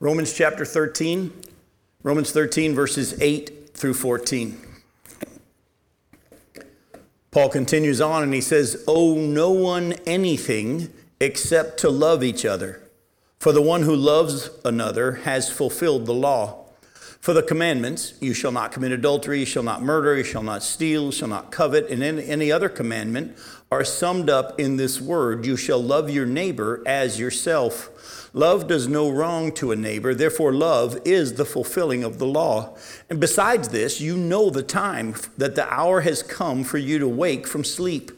Romans chapter 13, Romans 13, verses 8 through 14. Paul continues on and he says, Owe no one anything except to love each other. For the one who loves another has fulfilled the law. For the commandments, you shall not commit adultery, you shall not murder, you shall not steal, you shall not covet, and any other commandment are summed up in this word you shall love your neighbor as yourself. Love does no wrong to a neighbor, therefore, love is the fulfilling of the law. And besides this, you know the time that the hour has come for you to wake from sleep.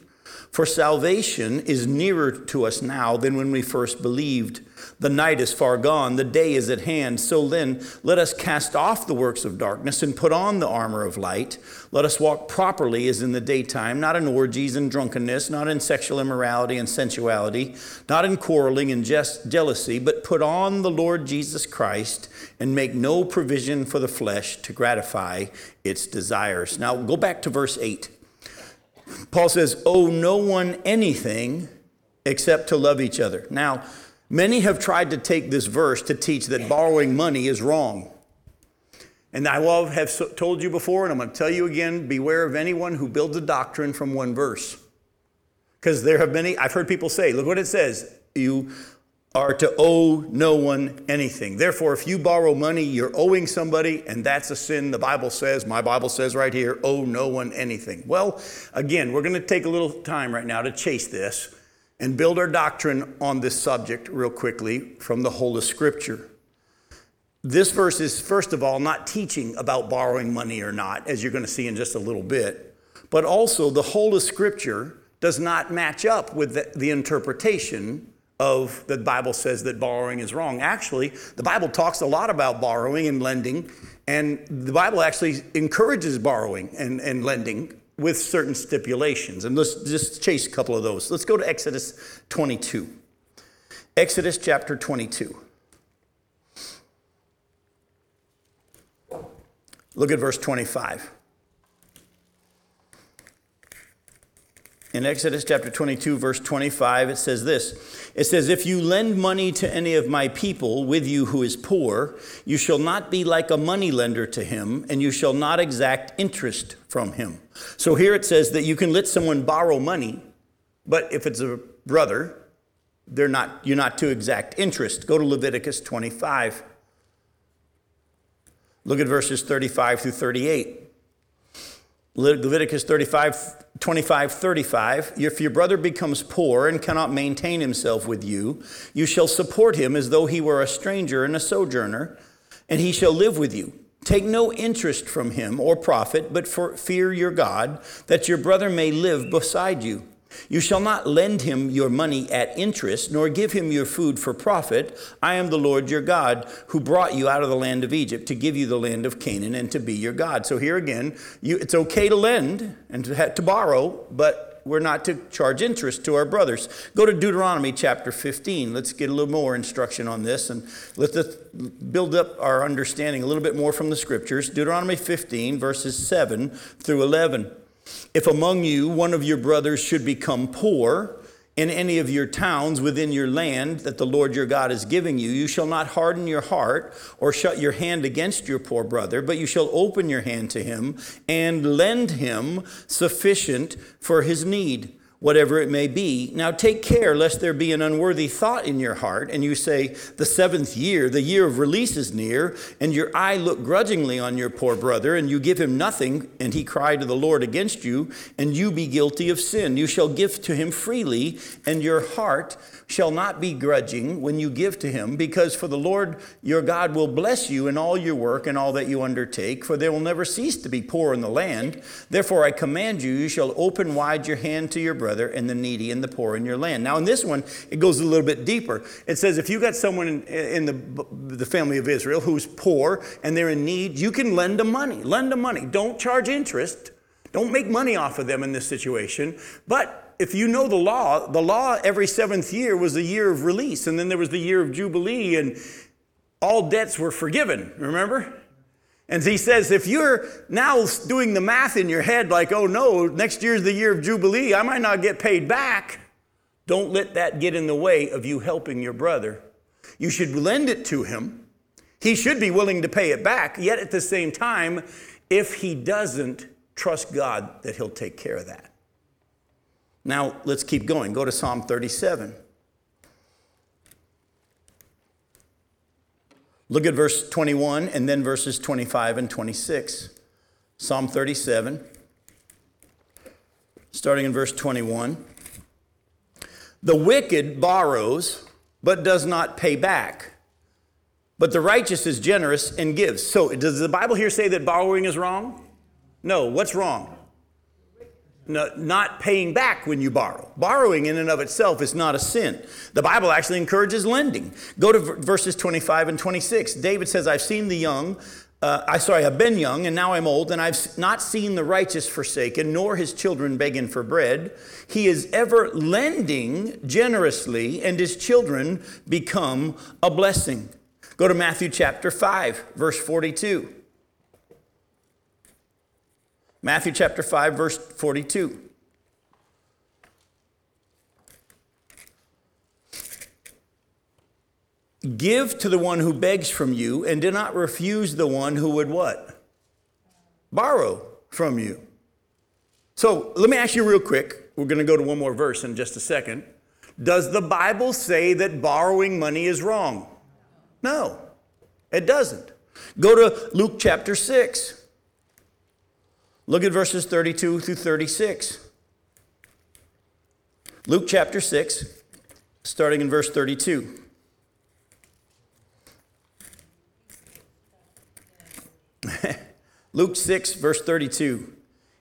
For salvation is nearer to us now than when we first believed. The night is far gone, the day is at hand. So then, let us cast off the works of darkness and put on the armor of light. Let us walk properly as in the daytime, not in orgies and drunkenness, not in sexual immorality and sensuality, not in quarreling and just jealousy, but put on the Lord Jesus Christ and make no provision for the flesh to gratify its desires. Now, go back to verse 8. Paul says, Owe no one anything except to love each other. Now, many have tried to take this verse to teach that borrowing money is wrong. And I have told you before, and I'm going to tell you again beware of anyone who builds a doctrine from one verse. Because there have many, I've heard people say, look what it says. You are to owe no one anything. Therefore, if you borrow money, you're owing somebody, and that's a sin. The Bible says, my Bible says right here, owe no one anything. Well, again, we're going to take a little time right now to chase this and build our doctrine on this subject real quickly from the whole of Scripture. This verse is, first of all, not teaching about borrowing money or not, as you're going to see in just a little bit, but also the whole of Scripture does not match up with the, the interpretation of the Bible says that borrowing is wrong. Actually, the Bible talks a lot about borrowing and lending, and the Bible actually encourages borrowing and, and lending with certain stipulations. And let's just chase a couple of those. Let's go to Exodus 22. Exodus chapter 22. Look at verse 25. In Exodus chapter 22, verse 25, it says this It says, If you lend money to any of my people with you who is poor, you shall not be like a money lender to him, and you shall not exact interest from him. So here it says that you can let someone borrow money, but if it's a brother, they're not, you're not to exact interest. Go to Leviticus 25. Look at verses 35 through 38. Leviticus 35, 25, 35. If your brother becomes poor and cannot maintain himself with you, you shall support him as though he were a stranger and a sojourner, and he shall live with you. Take no interest from him or profit, but for fear your God, that your brother may live beside you. You shall not lend him your money at interest, nor give him your food for profit. I am the Lord your God, who brought you out of the land of Egypt to give you the land of Canaan and to be your God. So here again, you, it's okay to lend and to, to borrow, but we're not to charge interest to our brothers. Go to Deuteronomy chapter 15. Let's get a little more instruction on this and let's build up our understanding a little bit more from the scriptures. Deuteronomy 15, verses 7 through 11. If among you one of your brothers should become poor in any of your towns within your land that the Lord your God is giving you, you shall not harden your heart or shut your hand against your poor brother, but you shall open your hand to him and lend him sufficient for his need whatever it may be. Now take care lest there be an unworthy thought in your heart, and you say, The seventh year, the year of release is near, and your eye look grudgingly on your poor brother, and you give him nothing, and he cry to the Lord against you, and you be guilty of sin. You shall give to him freely, and your heart shall not be grudging when you give to him, because for the Lord your God will bless you in all your work and all that you undertake, for there will never cease to be poor in the land. Therefore I command you, you shall open wide your hand to your brother and the needy and the poor in your land. Now in this one, it goes a little bit deeper. It says if you got someone in, in the, the family of Israel who's poor and they're in need, you can lend them money. Lend them money. Don't charge interest. Don't make money off of them in this situation, but if you know the law, the law every seventh year was a year of release, and then there was the year of Jubilee, and all debts were forgiven, remember? And he says, if you're now doing the math in your head, like, oh no, next year's the year of Jubilee, I might not get paid back, don't let that get in the way of you helping your brother. You should lend it to him, He should be willing to pay it back, yet at the same time, if he doesn't, trust God that he'll take care of that. Now, let's keep going. Go to Psalm 37. Look at verse 21 and then verses 25 and 26. Psalm 37, starting in verse 21. The wicked borrows, but does not pay back. But the righteous is generous and gives. So, does the Bible here say that borrowing is wrong? No. What's wrong? No, not paying back when you borrow. Borrowing in and of itself is not a sin. The Bible actually encourages lending. Go to verses 25 and 26. David says, I've seen the young, uh, I sorry, I've been young and now I'm old, and I've not seen the righteous forsaken, nor his children begging for bread. He is ever lending generously, and his children become a blessing. Go to Matthew chapter 5, verse 42. Matthew chapter 5, verse 42. Give to the one who begs from you, and do not refuse the one who would what? Borrow from you. So let me ask you real quick. We're going to go to one more verse in just a second. Does the Bible say that borrowing money is wrong? No, it doesn't. Go to Luke chapter 6. Look at verses 32 through 36. Luke chapter 6, starting in verse 32. Luke 6, verse 32.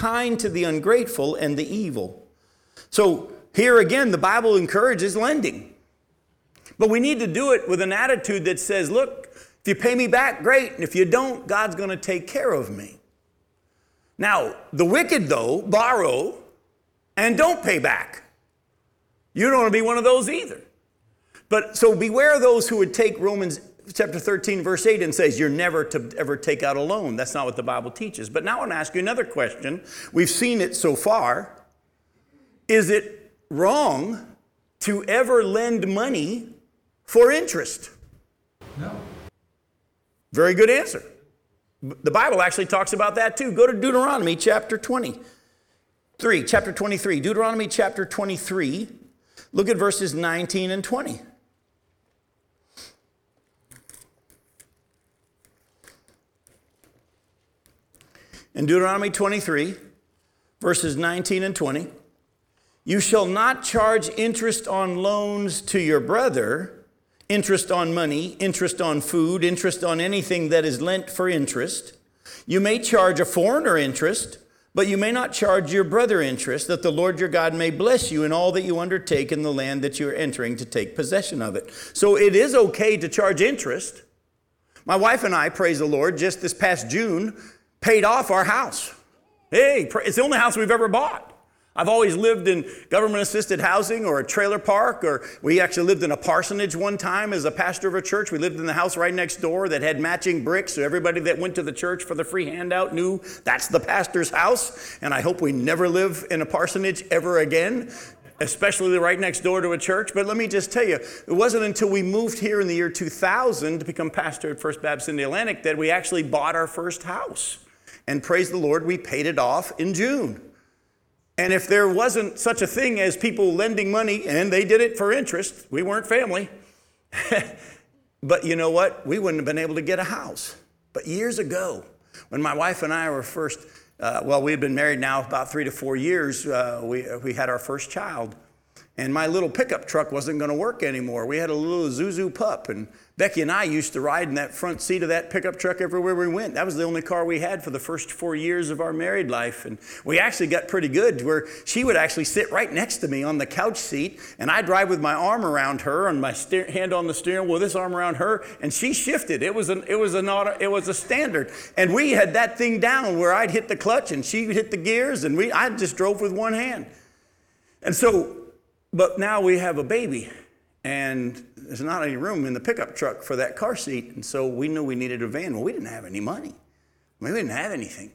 kind to the ungrateful and the evil. So here again, the Bible encourages lending. But we need to do it with an attitude that says, look, if you pay me back, great. And if you don't, God's going to take care of me. Now, the wicked, though, borrow and don't pay back. You don't want to be one of those either. But so beware those who would take Romans chapter 13, verse 8, and says you're never to ever take out a loan. That's not what the Bible teaches. But now I want to ask you another question. We've seen it so far. Is it wrong to ever lend money for interest? No. Very good answer. The Bible actually talks about that too. Go to Deuteronomy chapter 23, chapter 23. Deuteronomy chapter 23. Look at verses 19 and 20. In Deuteronomy 23, verses 19 and 20, you shall not charge interest on loans to your brother, interest on money, interest on food, interest on anything that is lent for interest. You may charge a foreigner interest, but you may not charge your brother interest, that the Lord your God may bless you in all that you undertake in the land that you are entering to take possession of it. So it is okay to charge interest. My wife and I, praise the Lord, just this past June, paid off our house. Hey, it's the only house we've ever bought. I've always lived in government assisted housing or a trailer park, or we actually lived in a parsonage one time as a pastor of a church. We lived in the house right next door that had matching bricks, so everybody that went to the church for the free handout knew that's the pastor's house. And I hope we never live in a parsonage ever again, especially right next door to a church. But let me just tell you, it wasn't until we moved here in the year 2000 to become pastor at First Baptist in the Atlantic that we actually bought our first house. And praise the Lord, we paid it off in June. And if there wasn't such a thing as people lending money, and they did it for interest, we weren't family. but you know what? We wouldn't have been able to get a house. But years ago, when my wife and I were first, uh, well, we had been married now about three to four years, uh, we, we had our first child. And my little pickup truck wasn't going to work anymore. We had a little Isuzu pup, and Becky and I used to ride in that front seat of that pickup truck everywhere we went. That was the only car we had for the first four years of our married life. And we actually got pretty good where she would actually sit right next to me on the couch seat, and I'd drive with my arm around her and my steer- hand on the steering wheel, this arm around her, and she shifted. It was, an, it, was an auto, it was a standard. And we had that thing down where I'd hit the clutch and she would hit the gears, and we, I just drove with one hand. And so but now we have a baby, and there's not any room in the pickup truck for that car seat. And so we knew we needed a van. Well, we didn't have any money. I mean, we didn't have anything.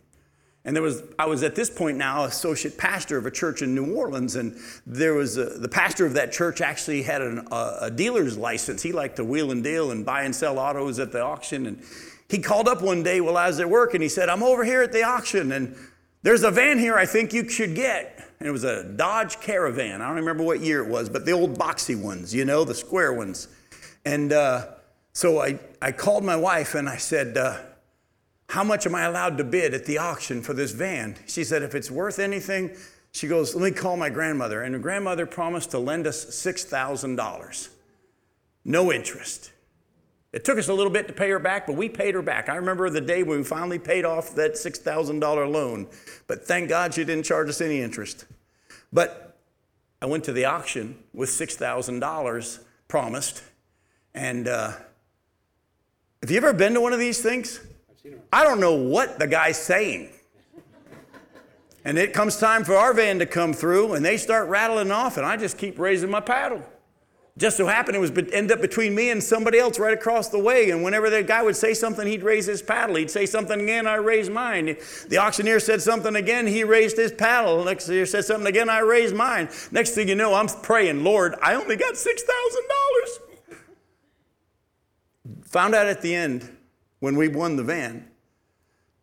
And there was, I was at this point now associate pastor of a church in New Orleans, and there was a, the pastor of that church actually had an, a, a dealer's license. He liked to wheel and deal and buy and sell autos at the auction. And he called up one day while I was at work, and he said, "I'm over here at the auction, and there's a van here I think you should get." And it was a Dodge Caravan. I don't remember what year it was, but the old boxy ones, you know, the square ones. And uh, so I, I called my wife and I said, uh, How much am I allowed to bid at the auction for this van? She said, If it's worth anything, she goes, Let me call my grandmother. And her grandmother promised to lend us $6,000. No interest. It took us a little bit to pay her back, but we paid her back. I remember the day when we finally paid off that $6,000 loan, but thank God she didn't charge us any interest. But I went to the auction with $6,000 promised. And uh, have you ever been to one of these things? I don't know what the guy's saying. And it comes time for our van to come through, and they start rattling off, and I just keep raising my paddle. Just so happened it was end up between me and somebody else right across the way. And whenever that guy would say something, he'd raise his paddle. He'd say something again, I raised mine. The auctioneer said something again, he raised his paddle. Next year said something again, I raised mine. Next thing you know, I'm praying, Lord, I only got $6,000. Found out at the end, when we won the van,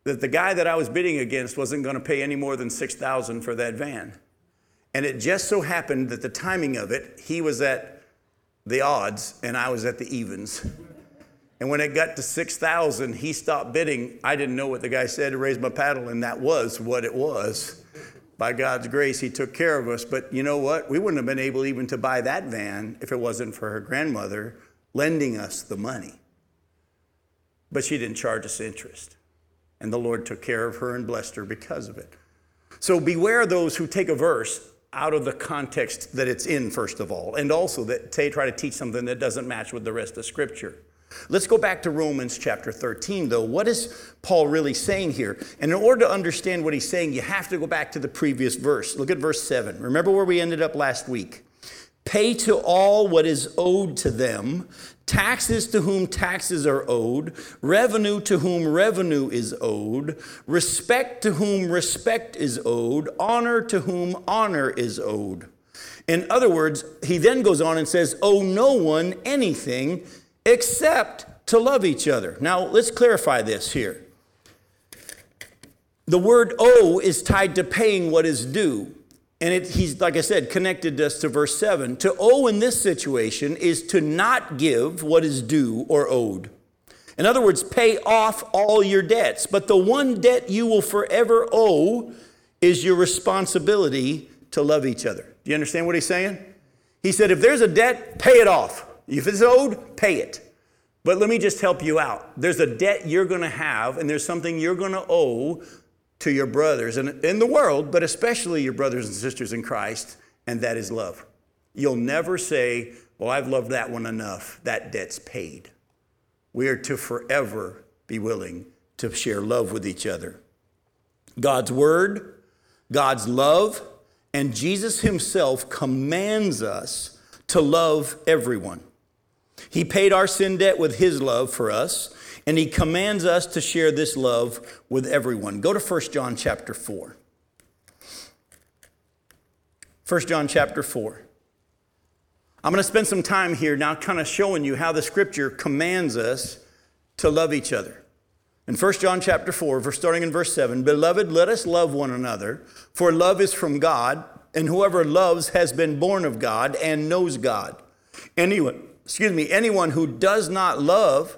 that the guy that I was bidding against wasn't going to pay any more than 6000 for that van. And it just so happened that the timing of it, he was at the odds and I was at the evens. And when it got to 6,000, he stopped bidding. I didn't know what the guy said to raise my paddle, and that was what it was. By God's grace, he took care of us. But you know what? We wouldn't have been able even to buy that van if it wasn't for her grandmother lending us the money. But she didn't charge us interest. And the Lord took care of her and blessed her because of it. So beware those who take a verse out of the context that it's in, first of all, and also that they try to teach something that doesn't match with the rest of Scripture. Let's go back to Romans chapter 13, though. What is Paul really saying here? And in order to understand what he's saying, you have to go back to the previous verse. Look at verse 7. Remember where we ended up last week. Pay to all what is owed to them, taxes to whom taxes are owed, revenue to whom revenue is owed, respect to whom respect is owed, honor to whom honor is owed. In other words, he then goes on and says, Owe no one anything except to love each other. Now, let's clarify this here. The word owe is tied to paying what is due. And it, he's, like I said, connected us to verse 7. To owe in this situation is to not give what is due or owed. In other words, pay off all your debts. But the one debt you will forever owe is your responsibility to love each other. Do you understand what he's saying? He said, if there's a debt, pay it off. If it's owed, pay it. But let me just help you out. There's a debt you're going to have, and there's something you're going to owe to your brothers and in the world, but especially your brothers and sisters in Christ, and that is love. You'll never say, Well, I've loved that one enough. That debt's paid. We are to forever be willing to share love with each other. God's word, God's love, and Jesus himself commands us to love everyone. He paid our sin debt with his love for us. And he commands us to share this love with everyone. Go to 1 John chapter 4. 1 John chapter 4. I'm going to spend some time here now kind of showing you how the scripture commands us to love each other. In 1 John chapter 4, verse starting in verse 7, Beloved, let us love one another, for love is from God, and whoever loves has been born of God and knows God. Anyone, excuse me, anyone who does not love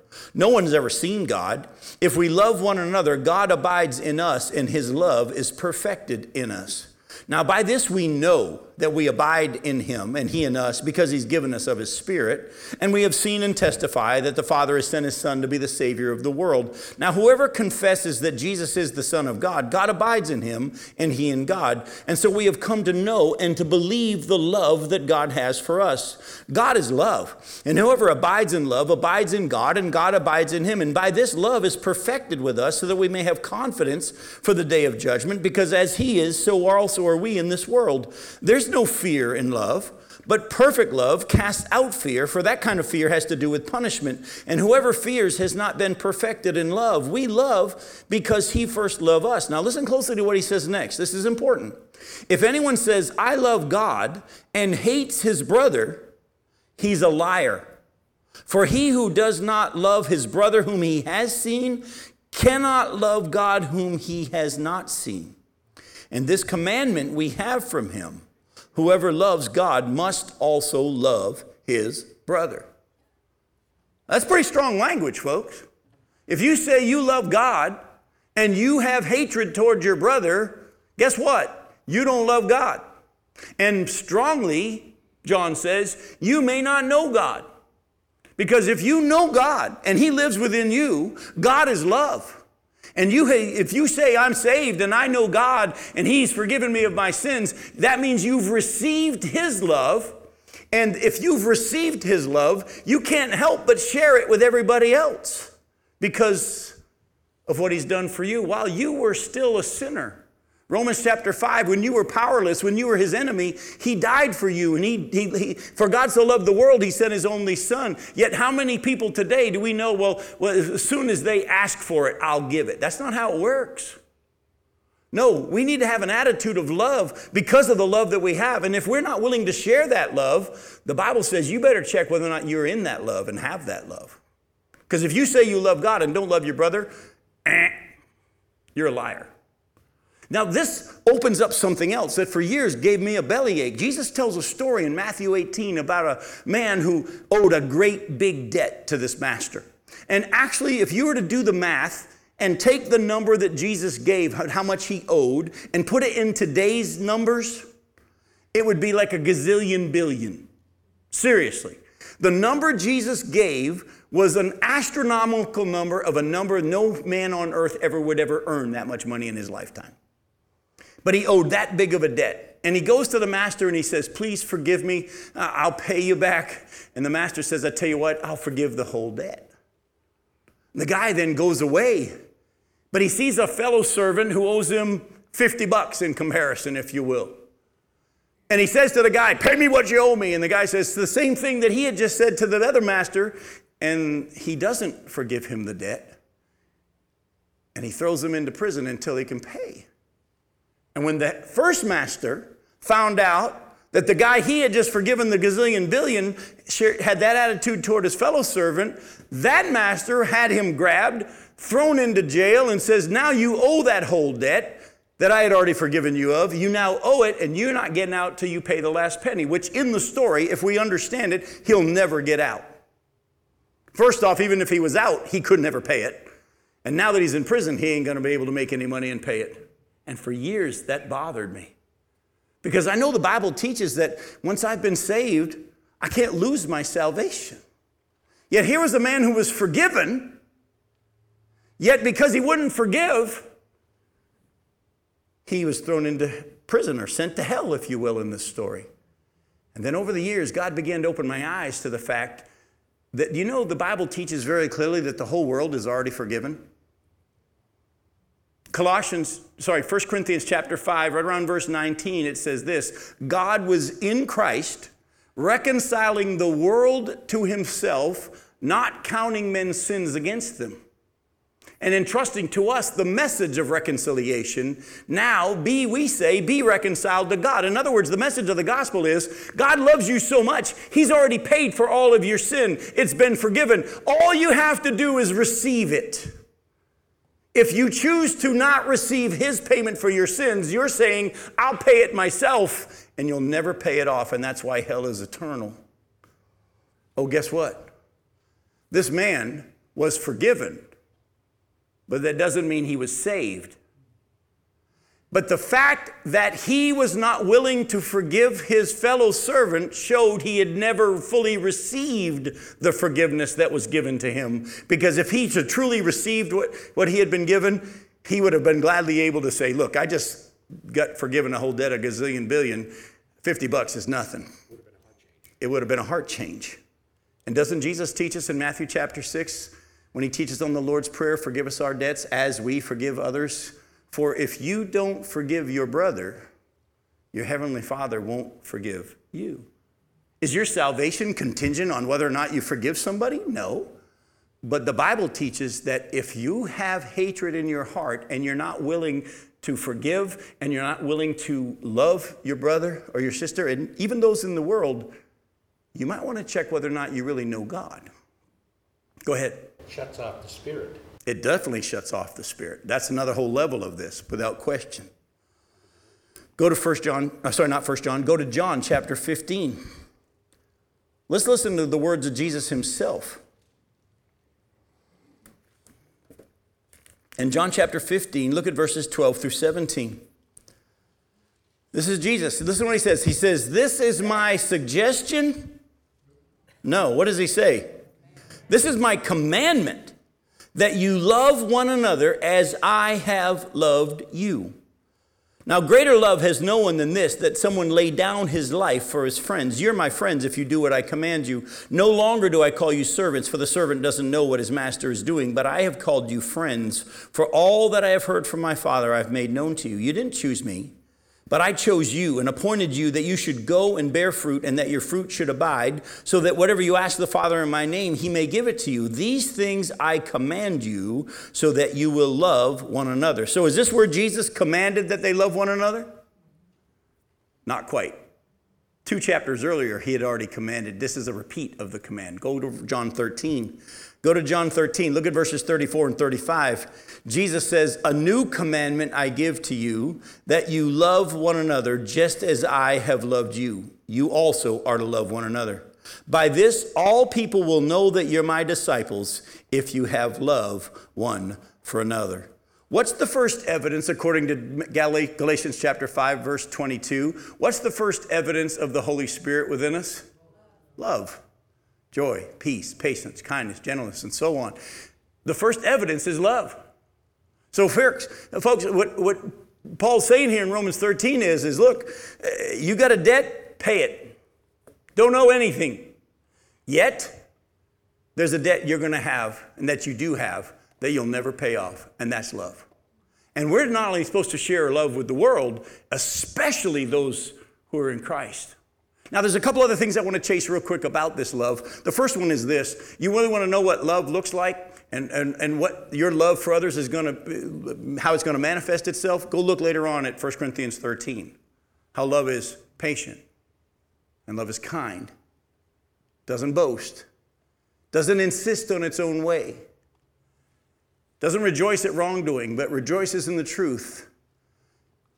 No one has ever seen God. If we love one another, God abides in us, and his love is perfected in us. Now, by this we know that we abide in him and he in us because he's given us of his spirit. And we have seen and testify that the Father has sent his Son to be the Savior of the world. Now, whoever confesses that Jesus is the Son of God, God abides in him and he in God. And so we have come to know and to believe the love that God has for us. God is love. And whoever abides in love abides in God and God abides in him. And by this love is perfected with us so that we may have confidence for the day of judgment because as he is, so are also are we in this world. There's no fear in love, but perfect love casts out fear, for that kind of fear has to do with punishment. And whoever fears has not been perfected in love. We love because he first loved us. Now, listen closely to what he says next. This is important. If anyone says, I love God, and hates his brother, he's a liar. For he who does not love his brother whom he has seen cannot love God whom he has not seen. And this commandment we have from him whoever loves God must also love his brother. That's pretty strong language, folks. If you say you love God and you have hatred toward your brother, guess what? You don't love God. And strongly, John says, you may not know God. Because if you know God and He lives within you, God is love. And you, if you say, I'm saved and I know God and He's forgiven me of my sins, that means you've received His love. And if you've received His love, you can't help but share it with everybody else because of what He's done for you while you were still a sinner. Romans chapter 5, when you were powerless, when you were his enemy, he died for you. And he, he, he, for God so loved the world, he sent his only son. Yet, how many people today do we know, well, well, as soon as they ask for it, I'll give it? That's not how it works. No, we need to have an attitude of love because of the love that we have. And if we're not willing to share that love, the Bible says you better check whether or not you're in that love and have that love. Because if you say you love God and don't love your brother, eh, you're a liar. Now, this opens up something else that for years gave me a bellyache. Jesus tells a story in Matthew 18 about a man who owed a great big debt to this master. And actually, if you were to do the math and take the number that Jesus gave, how much he owed, and put it in today's numbers, it would be like a gazillion billion. Seriously. The number Jesus gave was an astronomical number of a number no man on earth ever would ever earn that much money in his lifetime. But he owed that big of a debt. And he goes to the master and he says, Please forgive me. I'll pay you back. And the master says, I tell you what, I'll forgive the whole debt. The guy then goes away, but he sees a fellow servant who owes him 50 bucks in comparison, if you will. And he says to the guy, Pay me what you owe me. And the guy says the same thing that he had just said to the other master. And he doesn't forgive him the debt. And he throws him into prison until he can pay. And when the first master found out that the guy he had just forgiven the gazillion billion had that attitude toward his fellow servant, that master had him grabbed, thrown into jail, and says, Now you owe that whole debt that I had already forgiven you of. You now owe it, and you're not getting out till you pay the last penny, which in the story, if we understand it, he'll never get out. First off, even if he was out, he could never pay it. And now that he's in prison, he ain't going to be able to make any money and pay it. And for years, that bothered me. Because I know the Bible teaches that once I've been saved, I can't lose my salvation. Yet here was a man who was forgiven, yet because he wouldn't forgive, he was thrown into prison or sent to hell, if you will, in this story. And then over the years, God began to open my eyes to the fact that, you know, the Bible teaches very clearly that the whole world is already forgiven. Colossians, sorry, 1 Corinthians chapter 5, right around verse 19, it says this God was in Christ, reconciling the world to himself, not counting men's sins against them. and entrusting to us the message of reconciliation. Now, be, we say, be reconciled to God. In other words, the message of the gospel is God loves you so much, He's already paid for all of your sin. It's been forgiven. All you have to do is receive it. If you choose to not receive His payment for your sins, you're saying, I'll pay it myself, and you'll never pay it off, and that's why hell is eternal. Oh, guess what? This man was forgiven but that doesn't mean he was saved. But the fact that he was not willing to forgive his fellow servant showed he had never fully received the forgiveness that was given to him. Because if he had truly received what, what he had been given, he would have been gladly able to say, Look, I just got forgiven a whole debt of gazillion billion. 50 bucks is nothing. It would have been a heart change. And doesn't Jesus teach us in Matthew chapter 6 when he teaches on the Lord's Prayer, forgive us our debts as we forgive others. For if you don't forgive your brother, your heavenly Father won't forgive you. Is your salvation contingent on whether or not you forgive somebody? No. But the Bible teaches that if you have hatred in your heart and you're not willing to forgive and you're not willing to love your brother or your sister, and even those in the world, you might want to check whether or not you really know God. Go ahead shuts off the spirit. It definitely shuts off the spirit. That's another whole level of this, without question. Go to 1 John, uh, sorry, not 1 John, go to John chapter 15. Let's listen to the words of Jesus himself. In John chapter 15, look at verses 12 through 17. This is Jesus. Listen to what he says. He says, This is my suggestion. No, what does he say? This is my commandment that you love one another as I have loved you. Now, greater love has no one than this that someone lay down his life for his friends. You're my friends if you do what I command you. No longer do I call you servants, for the servant doesn't know what his master is doing, but I have called you friends. For all that I have heard from my Father, I've made known to you. You didn't choose me but I chose you and appointed you that you should go and bear fruit and that your fruit should abide, so that whatever you ask the Father in my name, he may give it to you. These things I command you so that you will love one another. So is this where Jesus commanded that they love one another? Not quite. Two chapters earlier, he had already commanded. This is a repeat of the command. Go to John 13. Go to John 13. Look at verses 34 and 35. Jesus says, A new commandment I give to you, that you love one another just as I have loved you. You also are to love one another. By this, all people will know that you're my disciples if you have love one for another. What's the first evidence, according to Galatians chapter 5, verse 22? What's the first evidence of the Holy Spirit within us? Love, joy, peace, patience, kindness, gentleness, and so on. The first evidence is love. So, folks, what, what Paul's saying here in Romans 13 is, is look, eh, you got a debt, pay it. Don't owe anything. Yet, there's a debt you're going to have and that you do have that you'll never pay off, and that's love. And we're not only supposed to share love with the world, especially those who are in Christ. Now, there's a couple other things I want to chase real quick about this love. The first one is this you really want to know what love looks like and, and, and what your love for others is going to, how it's going to manifest itself? Go look later on at 1 Corinthians 13. How love is patient and love is kind, doesn't boast, doesn't insist on its own way doesn't rejoice at wrongdoing, but rejoices in the truth.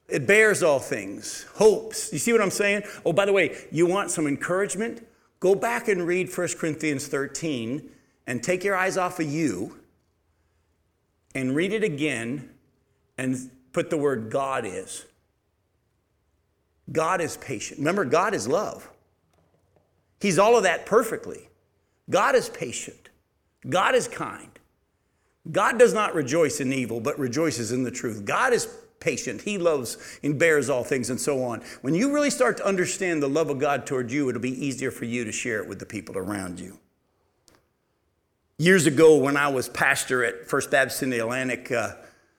It bears all things, hopes. You see what I'm saying? Oh, by the way, you want some encouragement? Go back and read 1 Corinthians 13 and take your eyes off of you and read it again and put the word God is. God is patient. Remember, God is love. He's all of that perfectly. God is patient. God is kind. God does not rejoice in evil, but rejoices in the truth. God is patient. He loves and bears all things and so on. When you really start to understand the love of God toward you, it'll be easier for you to share it with the people around you. Years ago, when I was pastor at First Baptist in the Atlantic, uh,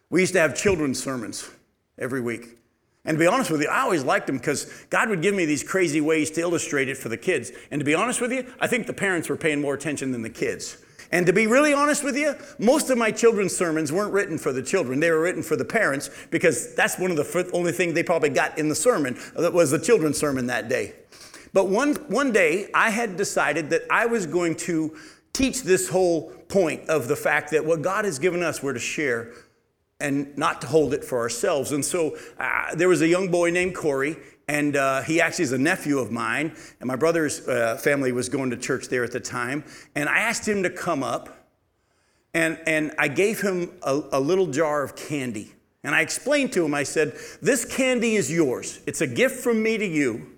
we used to have children's sermons every week. And to be honest with you, I always liked them because God would give me these crazy ways to illustrate it for the kids. And to be honest with you, I think the parents were paying more attention than the kids. And to be really honest with you, most of my children's sermons weren't written for the children. They were written for the parents because that's one of the only things they probably got in the sermon that was the children's sermon that day. But one, one day, I had decided that I was going to teach this whole point of the fact that what God has given us, we're to share and not to hold it for ourselves. And so uh, there was a young boy named Corey, and uh, he actually is a nephew of mine. And my brother's uh, family was going to church there at the time. And I asked him to come up, and, and I gave him a, a little jar of candy. And I explained to him, I said, This candy is yours. It's a gift from me to you.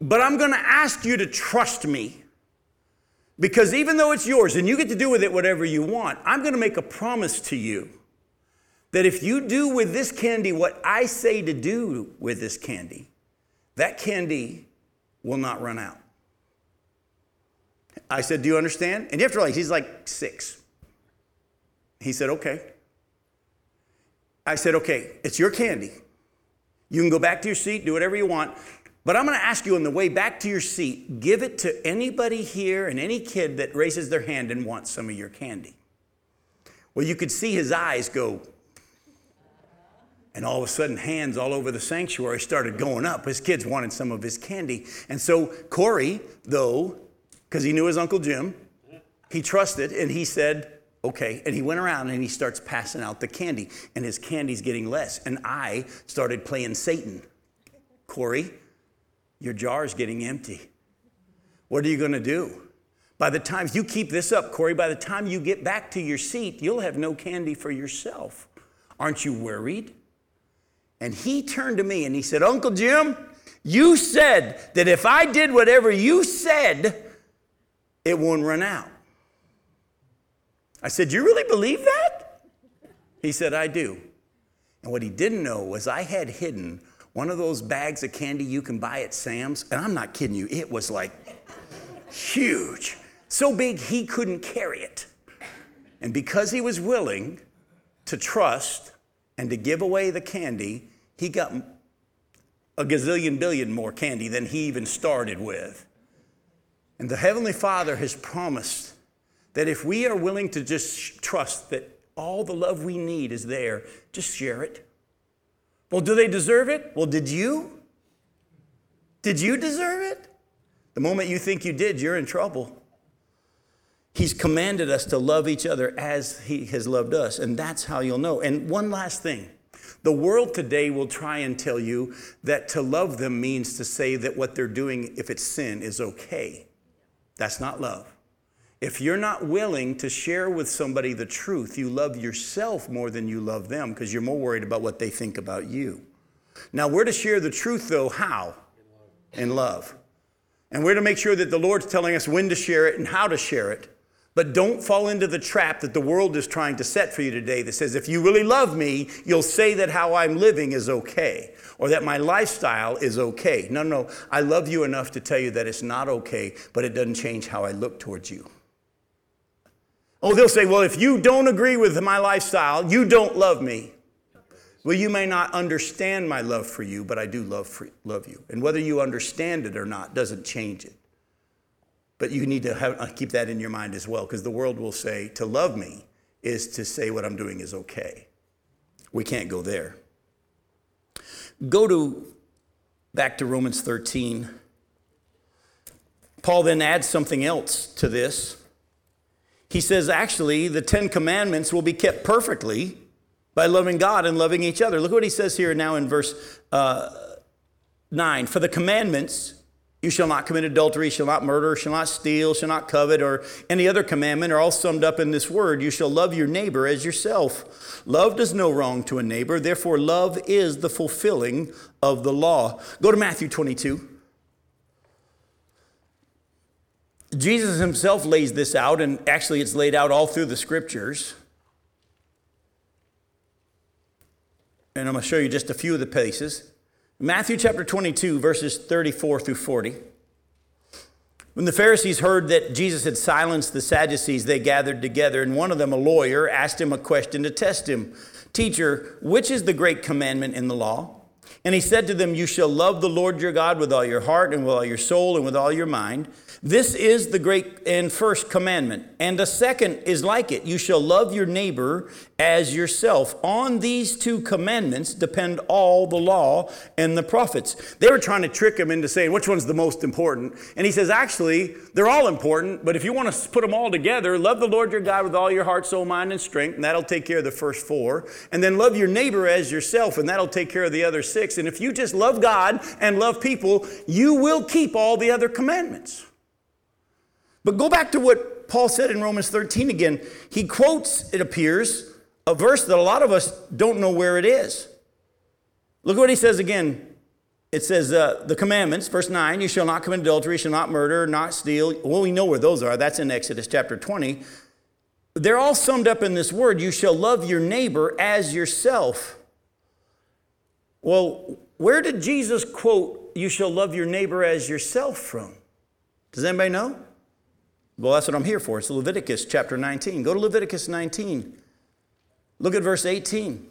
But I'm going to ask you to trust me. Because even though it's yours and you get to do with it whatever you want, I'm going to make a promise to you that if you do with this candy what I say to do with this candy, that candy will not run out. I said, Do you understand? And you have to realize he's like six. He said, Okay. I said, Okay, it's your candy. You can go back to your seat, do whatever you want. But I'm going to ask you on the way back to your seat, give it to anybody here and any kid that raises their hand and wants some of your candy. Well, you could see his eyes go and all of a sudden, hands all over the sanctuary started going up. His kids wanted some of his candy. And so, Corey, though, because he knew his Uncle Jim, he trusted and he said, okay. And he went around and he starts passing out the candy. And his candy's getting less. And I started playing Satan. Corey, your jar's getting empty. What are you going to do? By the time you keep this up, Corey, by the time you get back to your seat, you'll have no candy for yourself. Aren't you worried? And he turned to me and he said, Uncle Jim, you said that if I did whatever you said, it won't run out. I said, You really believe that? He said, I do. And what he didn't know was I had hidden one of those bags of candy you can buy at Sam's. And I'm not kidding you, it was like huge. So big he couldn't carry it. And because he was willing to trust and to give away the candy, he got a gazillion billion more candy than he even started with. And the Heavenly Father has promised that if we are willing to just trust that all the love we need is there, just share it. Well, do they deserve it? Well, did you? Did you deserve it? The moment you think you did, you're in trouble. He's commanded us to love each other as He has loved us, and that's how you'll know. And one last thing the world today will try and tell you that to love them means to say that what they're doing, if it's sin, is okay. That's not love. If you're not willing to share with somebody the truth, you love yourself more than you love them because you're more worried about what they think about you. Now, we're to share the truth, though, how? In love. And we're to make sure that the Lord's telling us when to share it and how to share it. But don't fall into the trap that the world is trying to set for you today that says, if you really love me, you'll say that how I'm living is okay or that my lifestyle is okay. No, no, I love you enough to tell you that it's not okay, but it doesn't change how I look towards you. Oh, they'll say, well, if you don't agree with my lifestyle, you don't love me. Well, you may not understand my love for you, but I do love, for, love you. And whether you understand it or not doesn't change it. But you need to have, uh, keep that in your mind as well, because the world will say to love me is to say what I'm doing is okay. We can't go there. Go to back to Romans 13. Paul then adds something else to this. He says, actually, the Ten Commandments will be kept perfectly by loving God and loving each other. Look what he says here now in verse uh, 9. For the commandments, you shall not commit adultery, shall not murder, shall not steal, shall not covet, or any other commandment are all summed up in this word. You shall love your neighbor as yourself. Love does no wrong to a neighbor, therefore, love is the fulfilling of the law. Go to Matthew 22. Jesus himself lays this out, and actually, it's laid out all through the scriptures. And I'm going to show you just a few of the places. Matthew chapter 22, verses 34 through 40. When the Pharisees heard that Jesus had silenced the Sadducees, they gathered together, and one of them, a lawyer, asked him a question to test him Teacher, which is the great commandment in the law? And he said to them, You shall love the Lord your God with all your heart and with all your soul and with all your mind. This is the great and first commandment. And the second is like it you shall love your neighbor as yourself. On these two commandments depend all the law and the prophets. They were trying to trick him into saying which one's the most important. And he says, actually, they're all important, but if you want to put them all together, love the Lord your God with all your heart, soul, mind, and strength, and that'll take care of the first four. And then love your neighbor as yourself, and that'll take care of the other six. And if you just love God and love people, you will keep all the other commandments. But go back to what Paul said in Romans 13 again. He quotes, it appears, a verse that a lot of us don't know where it is. Look what he says again. It says, uh, the commandments, verse 9, you shall not commit adultery, shall not murder, not steal. Well, we know where those are. That's in Exodus chapter 20. They're all summed up in this word you shall love your neighbor as yourself. Well, where did Jesus quote, you shall love your neighbor as yourself from? Does anybody know? Well, that's what I'm here for. It's Leviticus chapter 19. Go to Leviticus 19. Look at verse 18.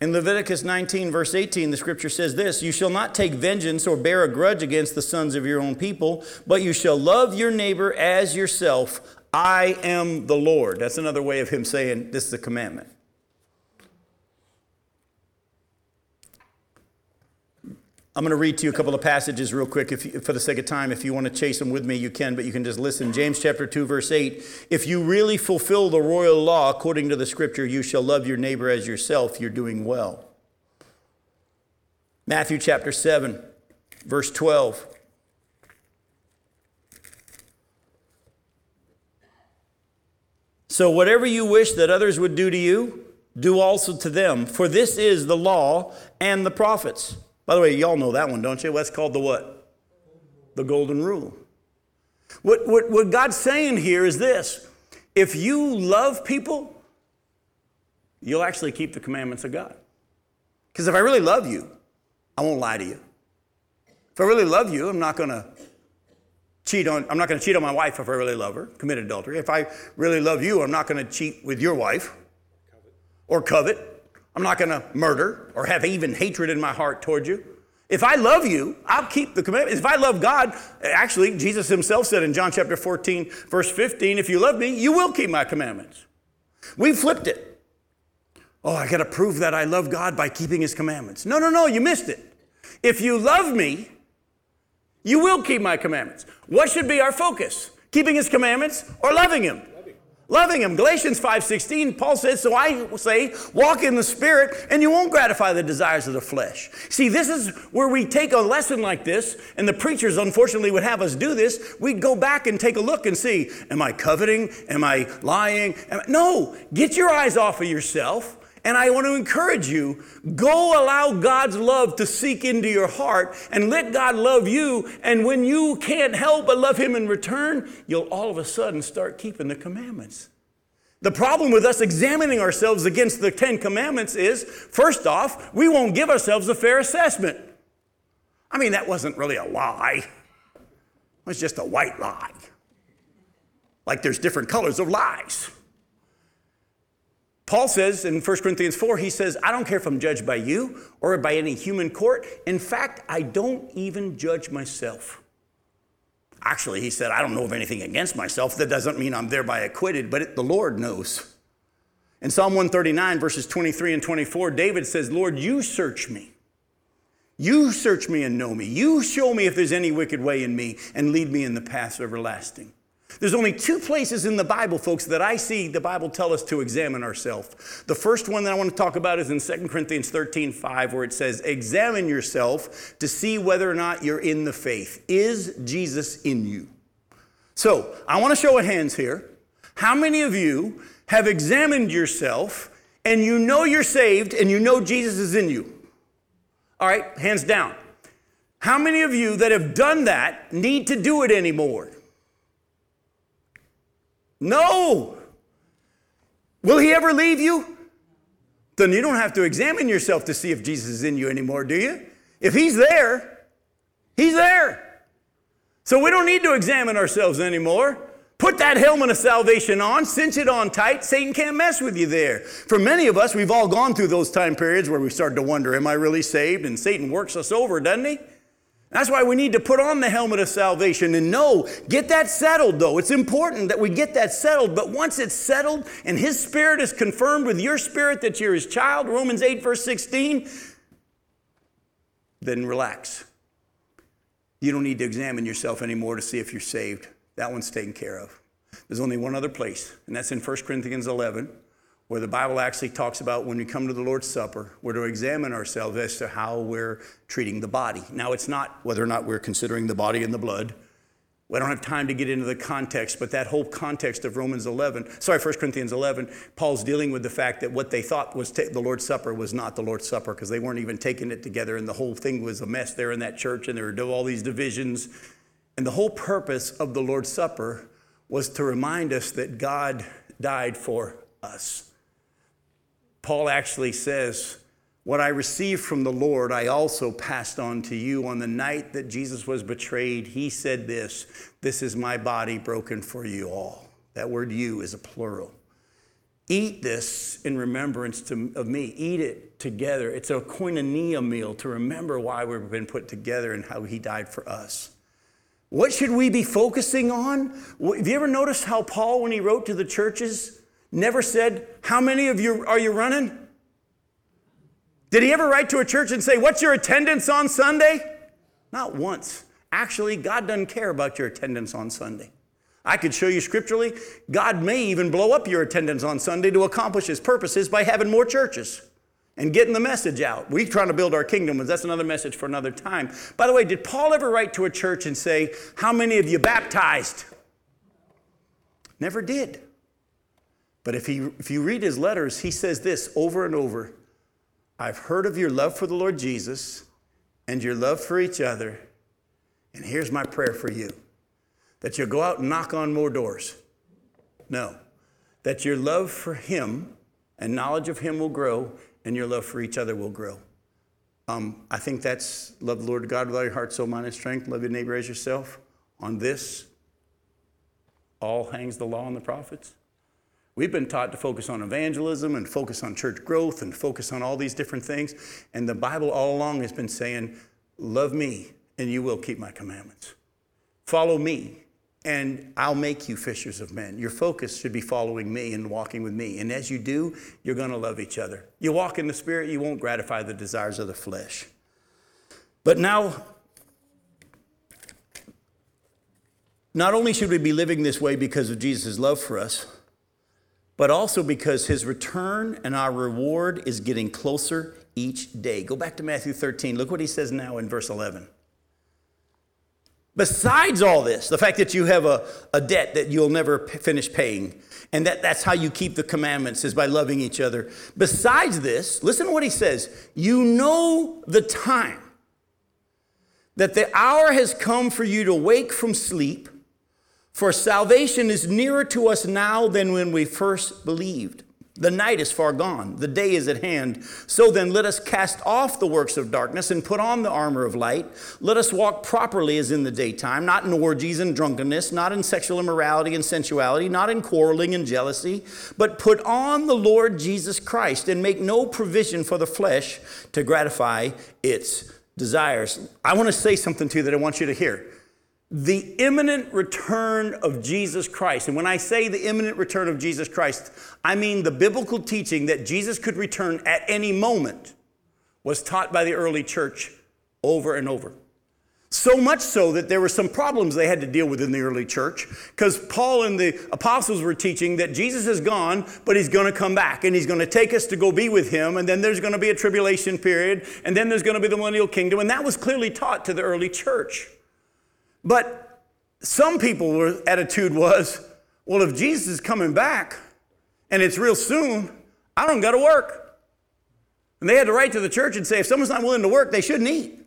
In Leviticus 19, verse 18, the scripture says this You shall not take vengeance or bear a grudge against the sons of your own people, but you shall love your neighbor as yourself. I am the Lord. That's another way of him saying this is a commandment. I'm going to read to you a couple of passages real quick if for the sake of time. If you want to chase them with me, you can, but you can just listen. James chapter 2, verse 8. If you really fulfill the royal law according to the scripture, you shall love your neighbor as yourself, you're doing well. Matthew chapter 7, verse 12. So, whatever you wish that others would do to you, do also to them, for this is the law and the prophets. By the way, y'all know that one, don't you? That's called the what? The golden rule. What, what, what God's saying here is this if you love people, you'll actually keep the commandments of God. Because if I really love you, I won't lie to you. If I really love you, I'm not going to cheat on I'm not going to cheat on my wife if I really love her, commit adultery. If I really love you, I'm not going to cheat with your wife or covet. I'm not going to murder or have even hatred in my heart toward you. If I love you, I'll keep the commandments. If I love God, actually, Jesus himself said in John chapter 14, verse 15, if you love me, you will keep my commandments. We flipped it. Oh, I got to prove that I love God by keeping his commandments. No, no, no, you missed it. If you love me, you will keep my commandments. What should be our focus? Keeping his commandments or loving him? Loving him. Galatians 5:16, Paul says, "So I say, walk in the spirit and you won't gratify the desires of the flesh." See, this is where we take a lesson like this, and the preachers unfortunately would have us do this. We go back and take a look and see, am I coveting? Am I lying? Am I... No, get your eyes off of yourself and I want to encourage you go allow God's love to seek into your heart and let God love you. And when you can't help but love Him in return, you'll all of a sudden start keeping the commandments. The problem with us examining ourselves against the Ten Commandments is first off, we won't give ourselves a fair assessment. I mean, that wasn't really a lie, it was just a white lie. Like there's different colors of lies. Paul says in 1 Corinthians 4, he says, I don't care if I'm judged by you or by any human court. In fact, I don't even judge myself. Actually, he said, I don't know of anything against myself. That doesn't mean I'm thereby acquitted, but it, the Lord knows. In Psalm 139, verses 23 and 24, David says, Lord, you search me. You search me and know me. You show me if there's any wicked way in me and lead me in the paths everlasting. There's only two places in the Bible, folks, that I see the Bible tell us to examine ourselves. The first one that I want to talk about is in 2 Corinthians 13 5, where it says, Examine yourself to see whether or not you're in the faith. Is Jesus in you? So I want to show of hands here. How many of you have examined yourself and you know you're saved and you know Jesus is in you? All right, hands down. How many of you that have done that need to do it anymore? No. Will he ever leave you? Then you don't have to examine yourself to see if Jesus is in you anymore, do you? If he's there, he's there. So we don't need to examine ourselves anymore. Put that helmet of salvation on, cinch it on tight. Satan can't mess with you there. For many of us, we've all gone through those time periods where we start to wonder, am I really saved? And Satan works us over, doesn't he? That's why we need to put on the helmet of salvation and know, get that settled though. It's important that we get that settled, but once it's settled and his spirit is confirmed with your spirit that you're his child, Romans 8, verse 16, then relax. You don't need to examine yourself anymore to see if you're saved. That one's taken care of. There's only one other place, and that's in 1 Corinthians 11, where the Bible actually talks about when we come to the Lord's Supper, we're to examine ourselves as to how we're treating the body. Now, it's not whether or not we're considering the body and the blood. We don't have time to get into the context, but that whole context of Romans 11, sorry, 1 Corinthians 11, Paul's dealing with the fact that what they thought was ta- the Lord's Supper was not the Lord's Supper because they weren't even taking it together, and the whole thing was a mess there in that church, and there were all these divisions. And the whole purpose of the Lord's Supper was to remind us that God died for us. Paul actually says, What I received from the Lord, I also passed on to you. On the night that Jesus was betrayed, he said this This is my body broken for you all. That word you is a plural. Eat this in remembrance to, of me. Eat it together. It's a koinonia meal to remember why we've been put together and how he died for us. What should we be focusing on? Have you ever noticed how Paul, when he wrote to the churches, never said, How many of you are you running? Did he ever write to a church and say, What's your attendance on Sunday? Not once. Actually, God doesn't care about your attendance on Sunday. I could show you scripturally, God may even blow up your attendance on Sunday to accomplish his purposes by having more churches and getting the message out. We're trying to build our kingdom, but that's another message for another time. By the way, did Paul ever write to a church and say, How many of you baptized? Never did. But if, he, if you read his letters, he says this over and over I've heard of your love for the Lord Jesus and your love for each other. And here's my prayer for you that you'll go out and knock on more doors. No, that your love for him and knowledge of him will grow and your love for each other will grow. Um, I think that's love the Lord God with all your heart, soul, mind, and strength. Love your neighbor as yourself. On this, all hangs the law and the prophets. We've been taught to focus on evangelism and focus on church growth and focus on all these different things. And the Bible all along has been saying, Love me, and you will keep my commandments. Follow me, and I'll make you fishers of men. Your focus should be following me and walking with me. And as you do, you're going to love each other. You walk in the Spirit, you won't gratify the desires of the flesh. But now, not only should we be living this way because of Jesus' love for us, but also because his return and our reward is getting closer each day. Go back to Matthew 13. Look what he says now in verse 11. Besides all this, the fact that you have a, a debt that you'll never p- finish paying, and that that's how you keep the commandments is by loving each other. Besides this, listen to what he says you know the time, that the hour has come for you to wake from sleep, for salvation is nearer to us now than when we first believed. The night is far gone, the day is at hand. So then, let us cast off the works of darkness and put on the armor of light. Let us walk properly as in the daytime, not in orgies and drunkenness, not in sexual immorality and sensuality, not in quarreling and jealousy, but put on the Lord Jesus Christ and make no provision for the flesh to gratify its desires. I want to say something to you that I want you to hear the imminent return of Jesus Christ. And when I say the imminent return of Jesus Christ, I mean the biblical teaching that Jesus could return at any moment was taught by the early church over and over. So much so that there were some problems they had to deal with in the early church because Paul and the apostles were teaching that Jesus is gone, but he's going to come back and he's going to take us to go be with him. And then there's going to be a tribulation period, and then there's going to be the millennial kingdom. And that was clearly taught to the early church. But some people's attitude was, well, if Jesus is coming back and it's real soon, I don't got to work. And they had to write to the church and say, if someone's not willing to work, they shouldn't eat.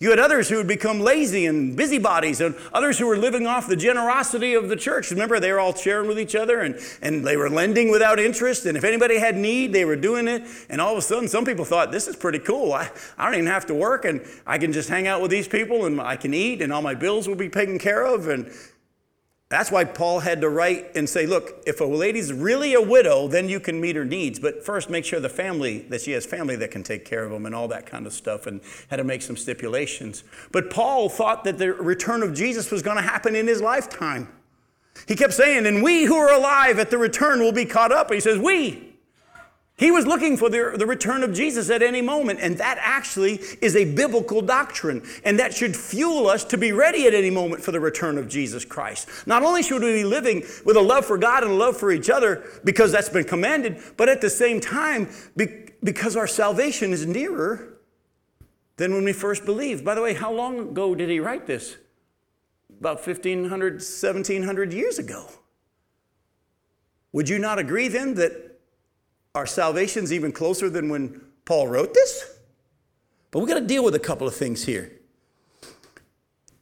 You had others who had become lazy and busybodies, and others who were living off the generosity of the church. Remember, they were all sharing with each other and, and they were lending without interest. And if anybody had need, they were doing it. And all of a sudden, some people thought, this is pretty cool. I, I don't even have to work, and I can just hang out with these people, and I can eat, and all my bills will be taken care of. And That's why Paul had to write and say, look, if a lady's really a widow, then you can meet her needs. But first, make sure the family, that she has family that can take care of them and all that kind of stuff, and had to make some stipulations. But Paul thought that the return of Jesus was going to happen in his lifetime. He kept saying, and we who are alive at the return will be caught up. He says, we. He was looking for the, the return of Jesus at any moment, and that actually is a biblical doctrine, and that should fuel us to be ready at any moment for the return of Jesus Christ. Not only should we be living with a love for God and a love for each other, because that's been commanded, but at the same time, because our salvation is nearer than when we first believed. By the way, how long ago did he write this? About 1500, 1700 years ago. Would you not agree then that our salvation's even closer than when Paul wrote this. But we've got to deal with a couple of things here.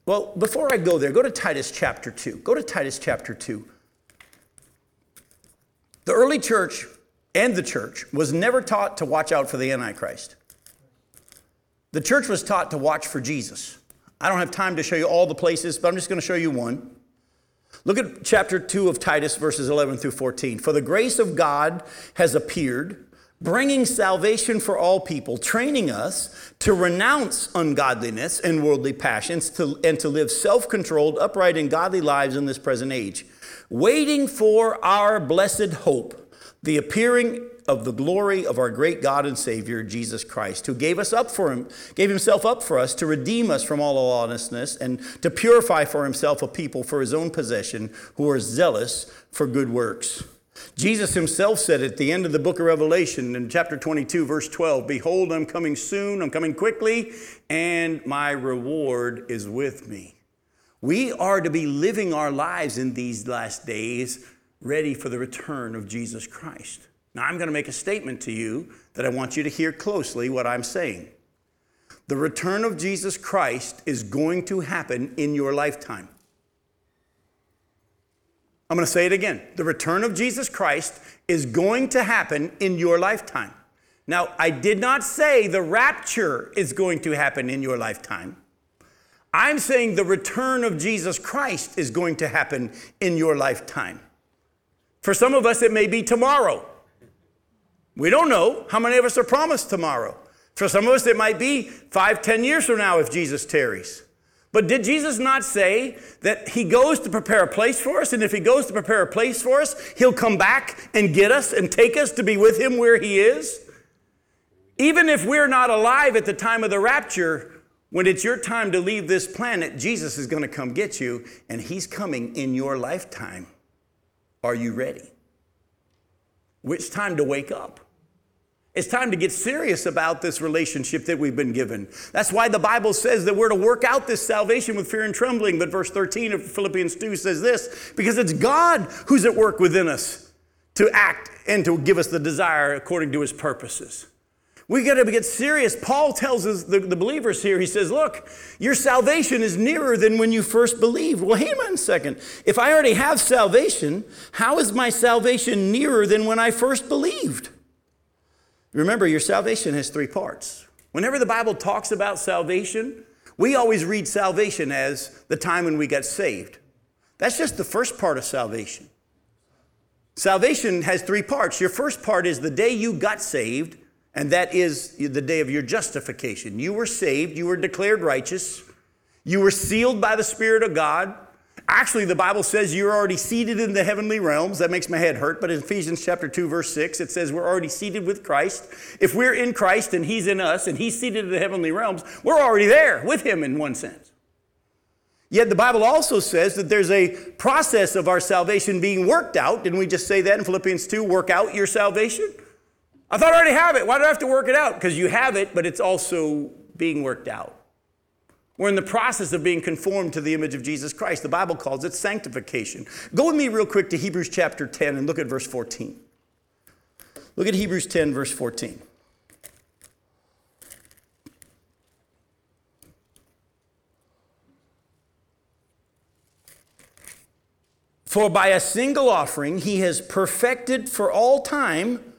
Well, before I go there, go to Titus chapter 2. Go to Titus chapter 2. The early church and the church was never taught to watch out for the Antichrist. The church was taught to watch for Jesus. I don't have time to show you all the places, but I'm just going to show you one. Look at chapter 2 of Titus, verses 11 through 14. For the grace of God has appeared, bringing salvation for all people, training us to renounce ungodliness and worldly passions to, and to live self controlled, upright, and godly lives in this present age, waiting for our blessed hope, the appearing of the glory of our great God and Savior, Jesus Christ, who gave us up for him, gave himself up for us to redeem us from all lawlessness and to purify for himself a people for his own possession who are zealous for good works. Jesus himself said at the end of the book of Revelation in chapter 22, verse 12, Behold, I'm coming soon, I'm coming quickly, and my reward is with me. We are to be living our lives in these last days ready for the return of Jesus Christ. Now, I'm going to make a statement to you that I want you to hear closely what I'm saying. The return of Jesus Christ is going to happen in your lifetime. I'm going to say it again. The return of Jesus Christ is going to happen in your lifetime. Now, I did not say the rapture is going to happen in your lifetime. I'm saying the return of Jesus Christ is going to happen in your lifetime. For some of us, it may be tomorrow. We don't know how many of us are promised tomorrow. For some of us, it might be five, ten years from now if Jesus tarries. But did Jesus not say that he goes to prepare a place for us? And if he goes to prepare a place for us, he'll come back and get us and take us to be with him where he is? Even if we're not alive at the time of the rapture, when it's your time to leave this planet, Jesus is going to come get you, and he's coming in your lifetime. Are you ready? It's time to wake up. It's time to get serious about this relationship that we've been given. That's why the Bible says that we're to work out this salvation with fear and trembling. But verse 13 of Philippians 2 says this because it's God who's at work within us to act and to give us the desire according to his purposes. We got to get serious. Paul tells us, the, the, believers here, he says, Look, your salvation is nearer than when you first believed. Well, hang on a second. If I already have salvation, how is my salvation nearer than when I first believed? Remember, your salvation has three parts. Whenever the Bible talks about salvation, we always read salvation as the time when we got saved. That's just the first part of salvation. Salvation has three parts. Your first part is the day you got saved and that is the day of your justification. You were saved, you were declared righteous, you were sealed by the Spirit of God. Actually, the Bible says you're already seated in the heavenly realms. That makes my head hurt, but in Ephesians chapter 2, verse 6, it says we're already seated with Christ. If we're in Christ and He's in us and He's seated in the heavenly realms, we're already there with Him in one sense. Yet the Bible also says that there's a process of our salvation being worked out. Didn't we just say that in Philippians 2? Work out your salvation. I thought I already have it. Why do I have to work it out? Because you have it, but it's also being worked out. We're in the process of being conformed to the image of Jesus Christ. The Bible calls it sanctification. Go with me real quick to Hebrews chapter 10 and look at verse 14. Look at Hebrews 10, verse 14. For by a single offering he has perfected for all time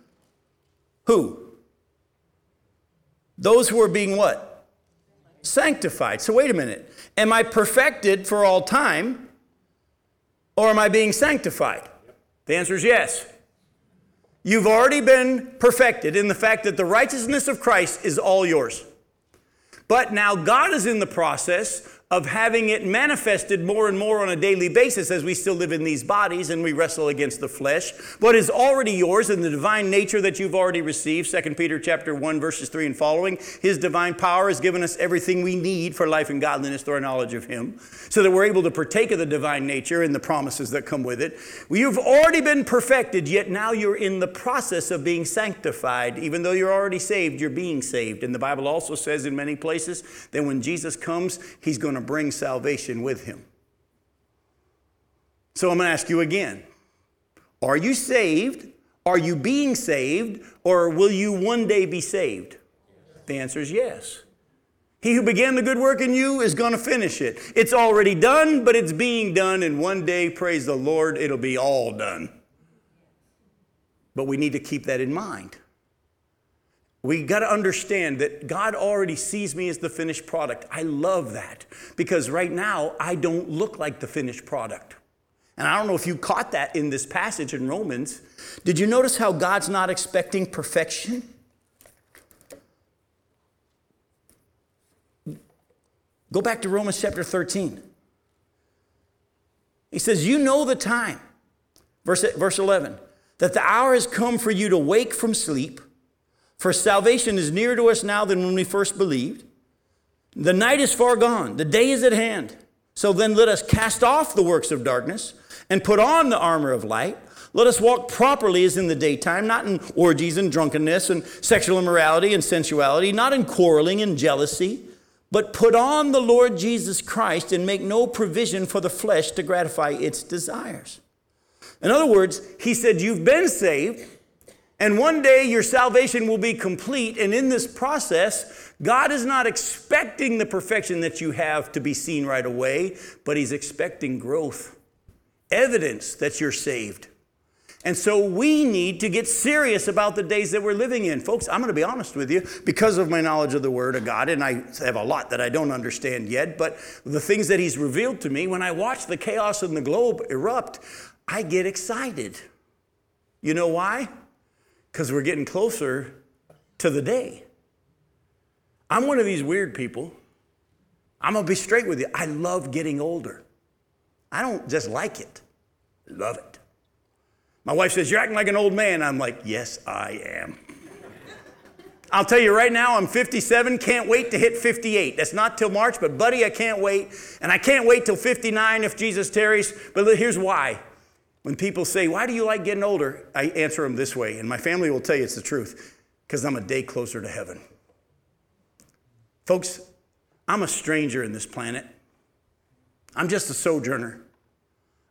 who? Those who are being what? Sanctified. So wait a minute. Am I perfected for all time? or am I being sanctified? The answer is yes. You've already been perfected in the fact that the righteousness of Christ is all yours. But now God is in the process of having it manifested more and more on a daily basis as we still live in these bodies and we wrestle against the flesh. What is already yours in the divine nature that you've already received 2 peter chapter 1 verses 3 and following. His divine power has given us everything we need for life and godliness through our knowledge of him so that we're able to partake of the divine nature and the promises that come with it. You've already been perfected yet now you're in the process of being sanctified. Even though you're already saved you're being saved. And the bible also says in many places that when jesus comes he's going to bring salvation with him. So I'm going to ask you again Are you saved? Are you being saved? Or will you one day be saved? The answer is yes. He who began the good work in you is going to finish it. It's already done, but it's being done, and one day, praise the Lord, it'll be all done. But we need to keep that in mind. We got to understand that God already sees me as the finished product. I love that because right now I don't look like the finished product. And I don't know if you caught that in this passage in Romans. Did you notice how God's not expecting perfection? Go back to Romans chapter 13. He says, You know the time, verse, verse 11, that the hour has come for you to wake from sleep for salvation is nearer to us now than when we first believed. The night is far gone, the day is at hand. So then let us cast off the works of darkness and put on the armor of light. Let us walk properly as in the daytime, not in orgies and drunkenness and sexual immorality and sensuality, not in quarreling and jealousy, but put on the Lord Jesus Christ and make no provision for the flesh to gratify its desires. In other words, he said, You've been saved, and one day your salvation will be complete. And in this process, God is not expecting the perfection that you have to be seen right away, but He's expecting growth, evidence that you're saved. And so we need to get serious about the days that we're living in. Folks, I'm going to be honest with you because of my knowledge of the Word of God, and I have a lot that I don't understand yet, but the things that He's revealed to me, when I watch the chaos in the globe erupt, I get excited. You know why? Because we're getting closer to the day. I'm one of these weird people. I'm going to be straight with you. I love getting older. I don't just like it, love it. My wife says, You're acting like an old man. I'm like, Yes, I am. I'll tell you right now, I'm 57, can't wait to hit 58. That's not till March, but buddy, I can't wait. And I can't wait till 59 if Jesus tarries. But here's why when people say, Why do you like getting older? I answer them this way, and my family will tell you it's the truth because I'm a day closer to heaven. Folks, I'm a stranger in this planet. I'm just a sojourner.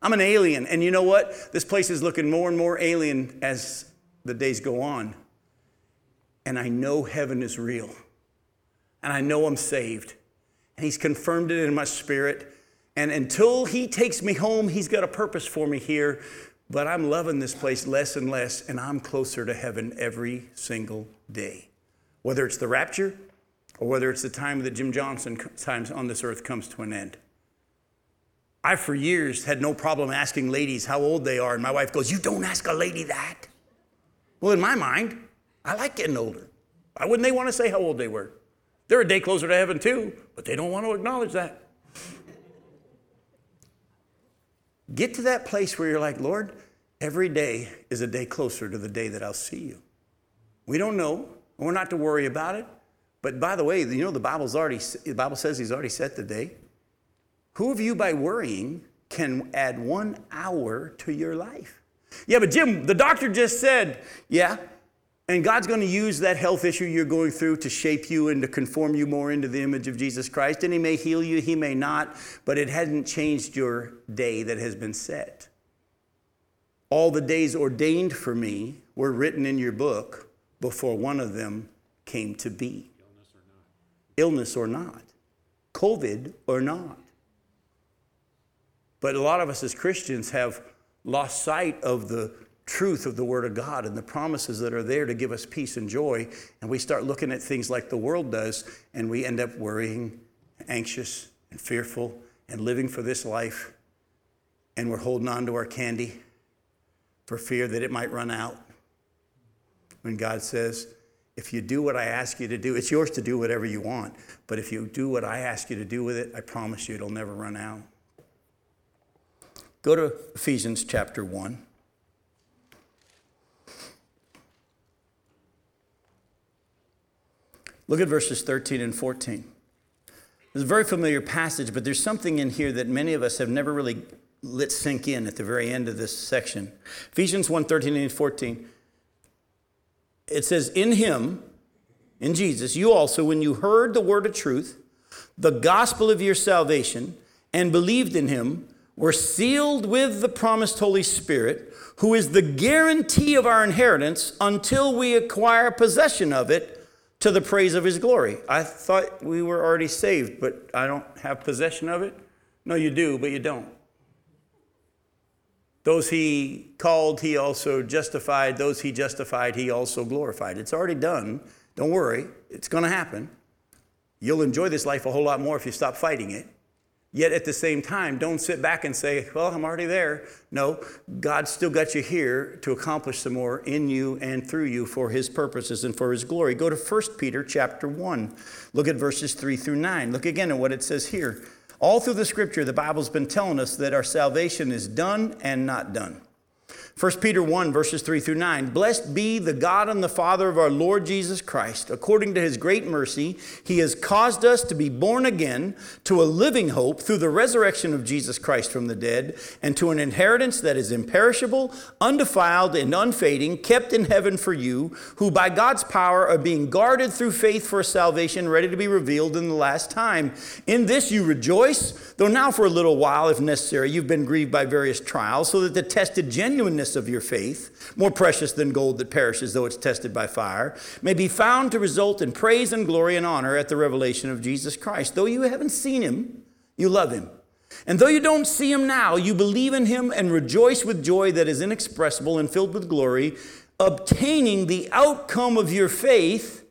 I'm an alien. And you know what? This place is looking more and more alien as the days go on. And I know heaven is real. And I know I'm saved. And He's confirmed it in my spirit. And until he takes me home, he's got a purpose for me here. But I'm loving this place less and less, and I'm closer to heaven every single day. Whether it's the rapture or whether it's the time that Jim Johnson times on this earth comes to an end. I, for years, had no problem asking ladies how old they are, and my wife goes, You don't ask a lady that. Well, in my mind, I like getting older. Why wouldn't they want to say how old they were? They're a day closer to heaven, too, but they don't want to acknowledge that. Get to that place where you're like, Lord, every day is a day closer to the day that I'll see you. We don't know. and We're not to worry about it. But by the way, you know the Bible's already the Bible says he's already set the day. Who of you by worrying can add one hour to your life? Yeah, but Jim, the doctor just said, yeah, and God's going to use that health issue you're going through to shape you and to conform you more into the image of Jesus Christ. And He may heal you, He may not, but it hasn't changed your day that has been set. All the days ordained for me were written in your book before one of them came to be. Illness or not. Illness or not. COVID or not. But a lot of us as Christians have lost sight of the truth of the Word of God and the promises that are there to give us peace and joy. And we start looking at things like the world does, and we end up worrying, anxious, and fearful, and living for this life and we're holding on to our candy for fear that it might run out. When God says, if you do what I ask you to do, it's yours to do whatever you want. But if you do what I ask you to do with it, I promise you it'll never run out. Go to Ephesians chapter 1. Look at verses 13 and 14. It's a very familiar passage, but there's something in here that many of us have never really let sink in at the very end of this section. Ephesians 1 13 and 14. It says, In him, in Jesus, you also, when you heard the word of truth, the gospel of your salvation, and believed in him, were sealed with the promised Holy Spirit, who is the guarantee of our inheritance until we acquire possession of it to the praise of his glory. I thought we were already saved, but I don't have possession of it. No, you do, but you don't. Those he called, he also justified. Those he justified, he also glorified. It's already done. Don't worry, it's going to happen. You'll enjoy this life a whole lot more if you stop fighting it. Yet at the same time, don't sit back and say, Well, I'm already there. No, God still got you here to accomplish some more in you and through you for his purposes and for his glory. Go to 1 Peter chapter 1. Look at verses 3 through 9. Look again at what it says here. All through the scripture, the Bible's been telling us that our salvation is done and not done. 1 Peter 1, verses 3 through 9. Blessed be the God and the Father of our Lord Jesus Christ. According to his great mercy, he has caused us to be born again to a living hope through the resurrection of Jesus Christ from the dead, and to an inheritance that is imperishable, undefiled, and unfading, kept in heaven for you, who by God's power are being guarded through faith for salvation, ready to be revealed in the last time. In this you rejoice, though now for a little while, if necessary, you've been grieved by various trials, so that the tested genuineness of your faith, more precious than gold that perishes though it's tested by fire, may be found to result in praise and glory and honor at the revelation of Jesus Christ. Though you haven't seen him, you love him. And though you don't see him now, you believe in him and rejoice with joy that is inexpressible and filled with glory, obtaining the outcome of your faith,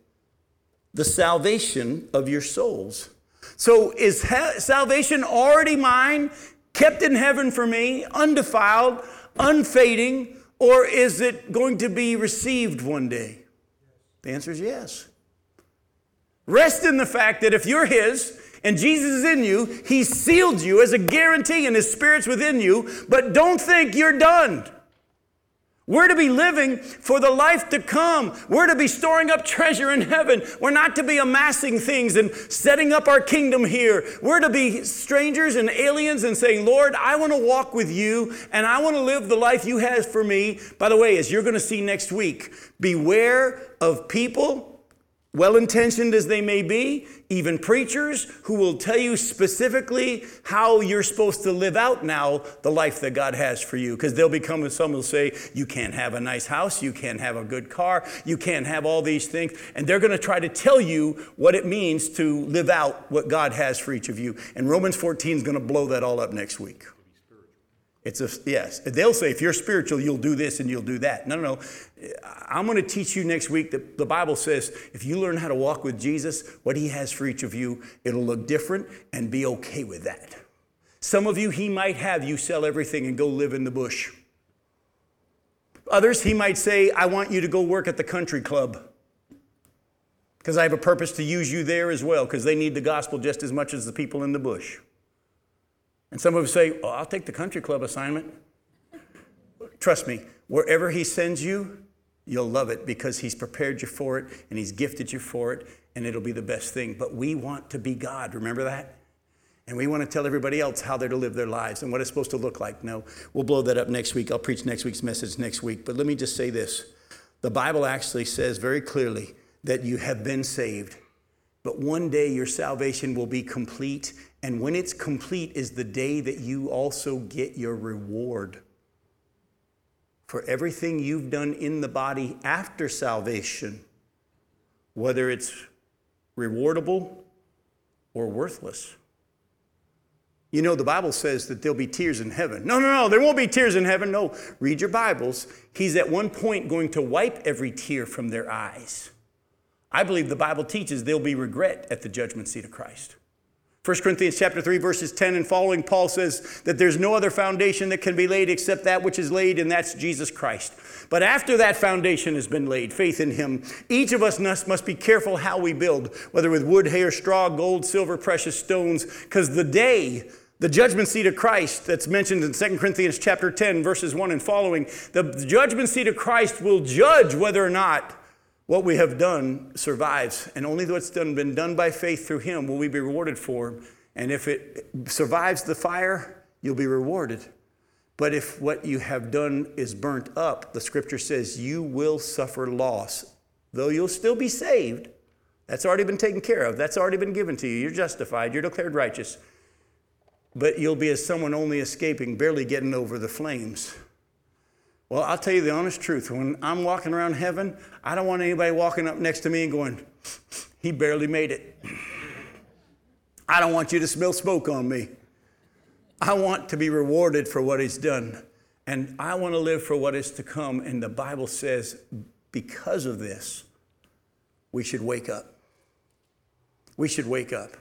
the salvation of your souls. So, is salvation already mine, kept in heaven for me, undefiled? Unfading, or is it going to be received one day? The answer is yes. Rest in the fact that if you're His and Jesus is in you, He sealed you as a guarantee and His Spirit's within you, but don't think you're done. We're to be living for the life to come. We're to be storing up treasure in heaven. We're not to be amassing things and setting up our kingdom here. We're to be strangers and aliens and saying, Lord, I want to walk with you and I want to live the life you have for me. By the way, as you're going to see next week, beware of people well intentioned as they may be, even preachers who will tell you specifically how you're supposed to live out now the life that God has for you. Because they'll become, some will say, you can't have a nice house, you can't have a good car, you can't have all these things. And they're going to try to tell you what it means to live out what God has for each of you. And Romans 14 is going to blow that all up next week. It's a yes. They'll say if you're spiritual, you'll do this and you'll do that. No, no, no. I'm going to teach you next week that the Bible says if you learn how to walk with Jesus, what He has for each of you, it'll look different and be okay with that. Some of you, He might have you sell everything and go live in the bush. Others, He might say, I want you to go work at the country club because I have a purpose to use you there as well because they need the gospel just as much as the people in the bush. And some of us say, oh, I'll take the country club assignment. Trust me, wherever He sends you, you'll love it because He's prepared you for it and He's gifted you for it, and it'll be the best thing. But we want to be God. Remember that? And we want to tell everybody else how they're to live their lives and what it's supposed to look like. No, we'll blow that up next week. I'll preach next week's message next week. But let me just say this the Bible actually says very clearly that you have been saved. But one day your salvation will be complete and when it's complete is the day that you also get your reward for everything you've done in the body after salvation, whether it's rewardable or worthless. You know, the Bible says that there'll be tears in heaven. No, no, no, there won't be tears in heaven. No, read your Bibles. He's at one point going to wipe every tear from their eyes. I believe the Bible teaches there'll be regret at the judgment seat of Christ. 1 Corinthians chapter 3 verses 10 and following Paul says that there's no other foundation that can be laid except that which is laid and that's Jesus Christ. But after that foundation has been laid, faith in him, each of us must, be careful how we build, whether with wood, hay, or straw, gold, silver, precious stones, because the day the judgment seat of Christ that's mentioned in 2 Corinthians chapter 10 verses 1 and following, the judgment seat of Christ will judge whether or not what we have done survives, and only what's done, been done by faith through Him will we be rewarded for. And if it survives the fire, you'll be rewarded. But if what you have done is burnt up, the scripture says you will suffer loss. Though you'll still be saved, that's already been taken care of. That's already been given to you. You're justified. You're declared righteous. But you'll be as someone only escaping, barely getting over the flames. Well, I'll tell you the honest truth. When I'm walking around heaven, I don't want anybody walking up next to me and going, he barely made it. I don't want you to smell smoke on me. I want to be rewarded for what he's done. And I want to live for what is to come. And the Bible says, because of this, we should wake up. We should wake up.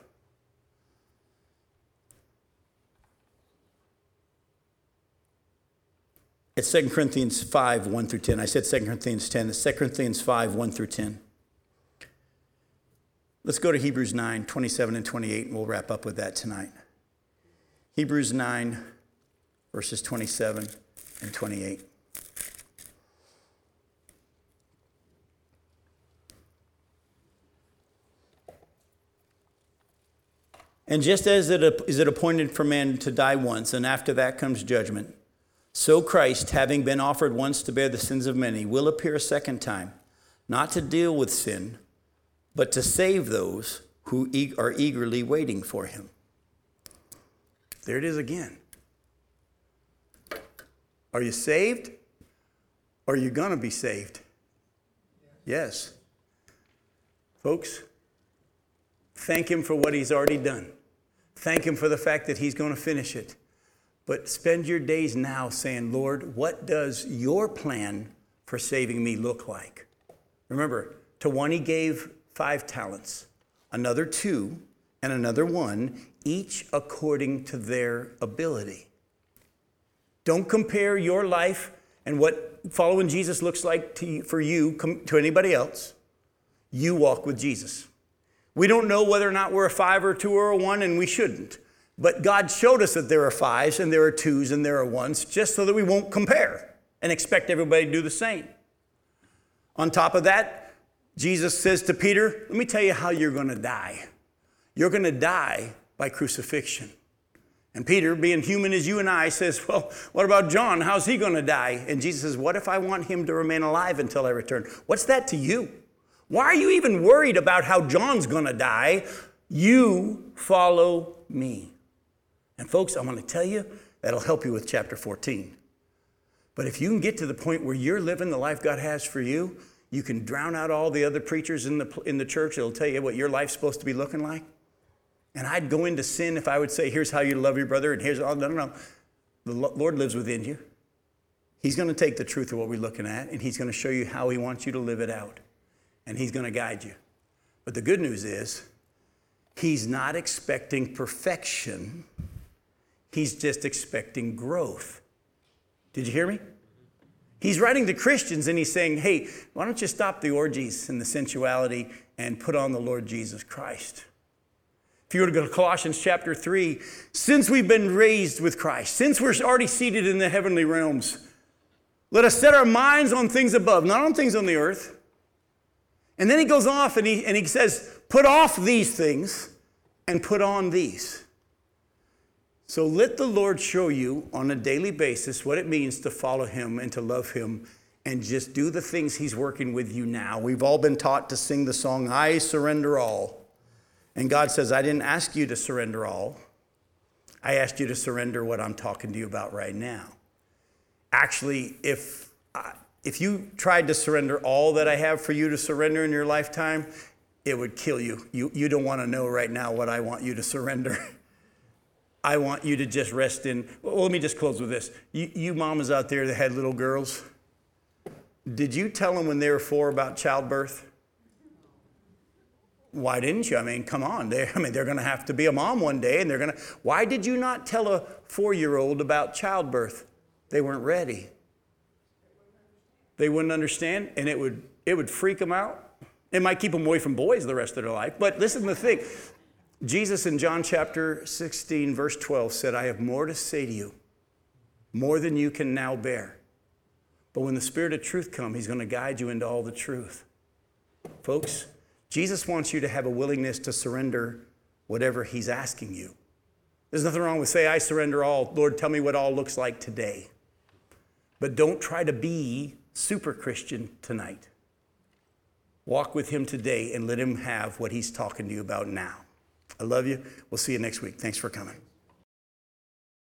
It's 2 Corinthians 5, 1 through 10. I said 2 Corinthians 10. It's 2 Corinthians 5, 1 through 10. Let's go to Hebrews 9, 27 and 28, and we'll wrap up with that tonight. Hebrews 9, verses 27 and 28. And just as it is it appointed for man to die once, and after that comes judgment, so Christ, having been offered once to bear the sins of many, will appear a second time, not to deal with sin, but to save those who are eagerly waiting for him. There it is again. Are you saved? Are you going to be saved? Yes. Folks, thank him for what he's already done. Thank him for the fact that he's going to finish it. But spend your days now saying, Lord, what does your plan for saving me look like? Remember, to one he gave five talents, another two, and another one, each according to their ability. Don't compare your life and what following Jesus looks like to, for you to anybody else. You walk with Jesus. We don't know whether or not we're a five or two or a one, and we shouldn't. But God showed us that there are fives and there are twos and there are ones just so that we won't compare and expect everybody to do the same. On top of that, Jesus says to Peter, Let me tell you how you're going to die. You're going to die by crucifixion. And Peter, being human as you and I, says, Well, what about John? How's he going to die? And Jesus says, What if I want him to remain alive until I return? What's that to you? Why are you even worried about how John's going to die? You follow me. And folks, I'm going to tell you, that'll help you with chapter 14. But if you can get to the point where you're living the life God has for you, you can drown out all the other preachers in the, in the church that'll tell you what your life's supposed to be looking like. And I'd go into sin if I would say, here's how you love your brother, and here's all. No, no, no. The Lord lives within you. He's going to take the truth of what we're looking at, and He's going to show you how He wants you to live it out. And He's going to guide you. But the good news is, He's not expecting perfection He's just expecting growth. Did you hear me? He's writing to Christians and he's saying, hey, why don't you stop the orgies and the sensuality and put on the Lord Jesus Christ? If you were to go to Colossians chapter 3, since we've been raised with Christ, since we're already seated in the heavenly realms, let us set our minds on things above, not on things on the earth. And then he goes off and he, and he says, put off these things and put on these. So let the Lord show you on a daily basis what it means to follow Him and to love Him and just do the things He's working with you now. We've all been taught to sing the song, I surrender all. And God says, I didn't ask you to surrender all. I asked you to surrender what I'm talking to you about right now. Actually, if, uh, if you tried to surrender all that I have for you to surrender in your lifetime, it would kill you. You, you don't want to know right now what I want you to surrender. I want you to just rest in. Well, let me just close with this. You, you mamas out there that had little girls, did you tell them when they were four about childbirth? why didn't you? I mean, come on. They, I mean, they're going to have to be a mom one day, and they're going to. Why did you not tell a four-year-old about childbirth? They weren't ready. They wouldn't understand, and it would it would freak them out. It might keep them away from boys the rest of their life. But listen to the thing. Jesus in John chapter 16, verse 12 said, I have more to say to you, more than you can now bear. But when the Spirit of truth comes, He's going to guide you into all the truth. Folks, Jesus wants you to have a willingness to surrender whatever He's asking you. There's nothing wrong with say, I surrender all. Lord, tell me what all looks like today. But don't try to be super Christian tonight. Walk with Him today and let Him have what He's talking to you about now. I love you. We'll see you next week. Thanks for coming.